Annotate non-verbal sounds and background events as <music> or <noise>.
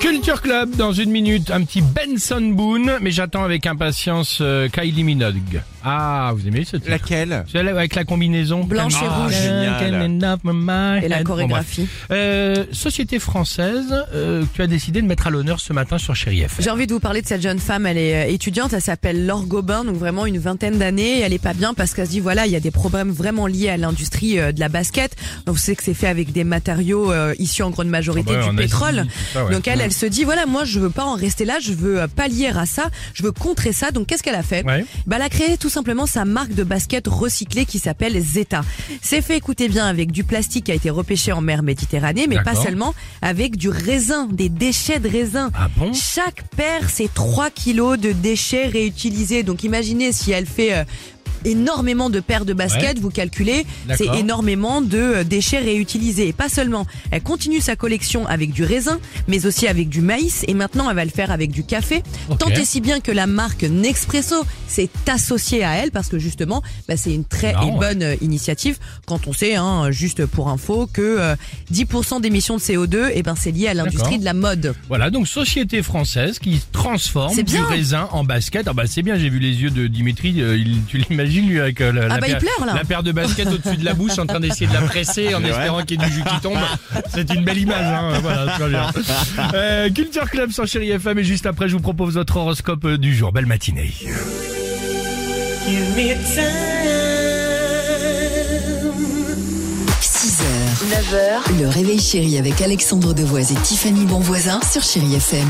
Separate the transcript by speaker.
Speaker 1: Culture Club dans une minute, un petit Benson Boone, mais j'attends avec impatience euh, Kylie Minogue. Ah, vous aimez ce titre
Speaker 2: Laquelle?
Speaker 1: Celle avec la combinaison
Speaker 3: Blanche et
Speaker 1: Ah,
Speaker 3: rouge.
Speaker 1: génial.
Speaker 3: Et la chorégraphie.
Speaker 1: Euh, société française, euh, tu as décidé de mettre à l'honneur ce matin sur Chéri FM.
Speaker 3: J'ai envie de vous parler de cette jeune femme. Elle est étudiante. Elle s'appelle Laure Gobin, donc vraiment une vingtaine d'années. Elle est pas bien parce qu'elle se dit voilà, il y a des problèmes vraiment liés à l'industrie euh, de la basket. Donc vous savez que c'est fait avec des matériaux euh, issus en grande majorité
Speaker 1: Ah bah,
Speaker 3: du pétrole.
Speaker 1: tout ça, ouais.
Speaker 3: Donc elle, elle se dit voilà, moi je veux pas en rester là. Je veux euh, pallier à ça. Je veux contrer ça. Donc qu'est-ce qu'elle a fait
Speaker 1: Ouais.
Speaker 3: bah, elle a créé tout simplement sa marque de basket recyclée qui s'appelle Zeta. C'est fait, écoutez bien, avec du plastique qui a été repêché en mer Méditerranée, mais pas seulement, avec du raisin, des déchets de raisin.
Speaker 1: Ah bon?
Speaker 3: Chaque paire, c'est 3 kilos de déchets réutilisés. Donc imaginez si elle fait... euh, énormément de paires de baskets,
Speaker 1: Ouais.
Speaker 3: vous calculez, c'est énormément de euh, déchets réutilisés. Et pas seulement, elle continue sa collection avec du raisin, mais aussi avec du maïs, et maintenant elle va le faire avec du café. Tant et si bien que la marque Nespresso s'est associée à elle, parce que justement, bah, c'est une très et bonne euh, initiative, quand on sait, hein, juste pour info, que euh, 10% d'émissions de CO2, eh ben, c'est lié à l'industrie de la mode.
Speaker 1: Voilà, donc société française qui transforme du raisin en basket. Ah bah c'est bien, j'ai vu les yeux de Dimitri, euh, il- tu l'imagines lui avec euh, la, la
Speaker 3: Ah bah, il
Speaker 1: paire,
Speaker 3: pleure, là.
Speaker 1: la paire de baskets au-dessus de la bouche en train d'essayer de la presser en espérant qu'il y ait du jus qui tombe. C'est une belle image, hein. voilà, très bien. <laughs> Euh, Culture Club sur Chéri FM et juste après je vous propose votre horoscope euh, du jour. Belle matinée.
Speaker 4: 6h, 9h, le réveil chéri avec Alexandre Devoise et Tiffany Bonvoisin sur Chérie FM.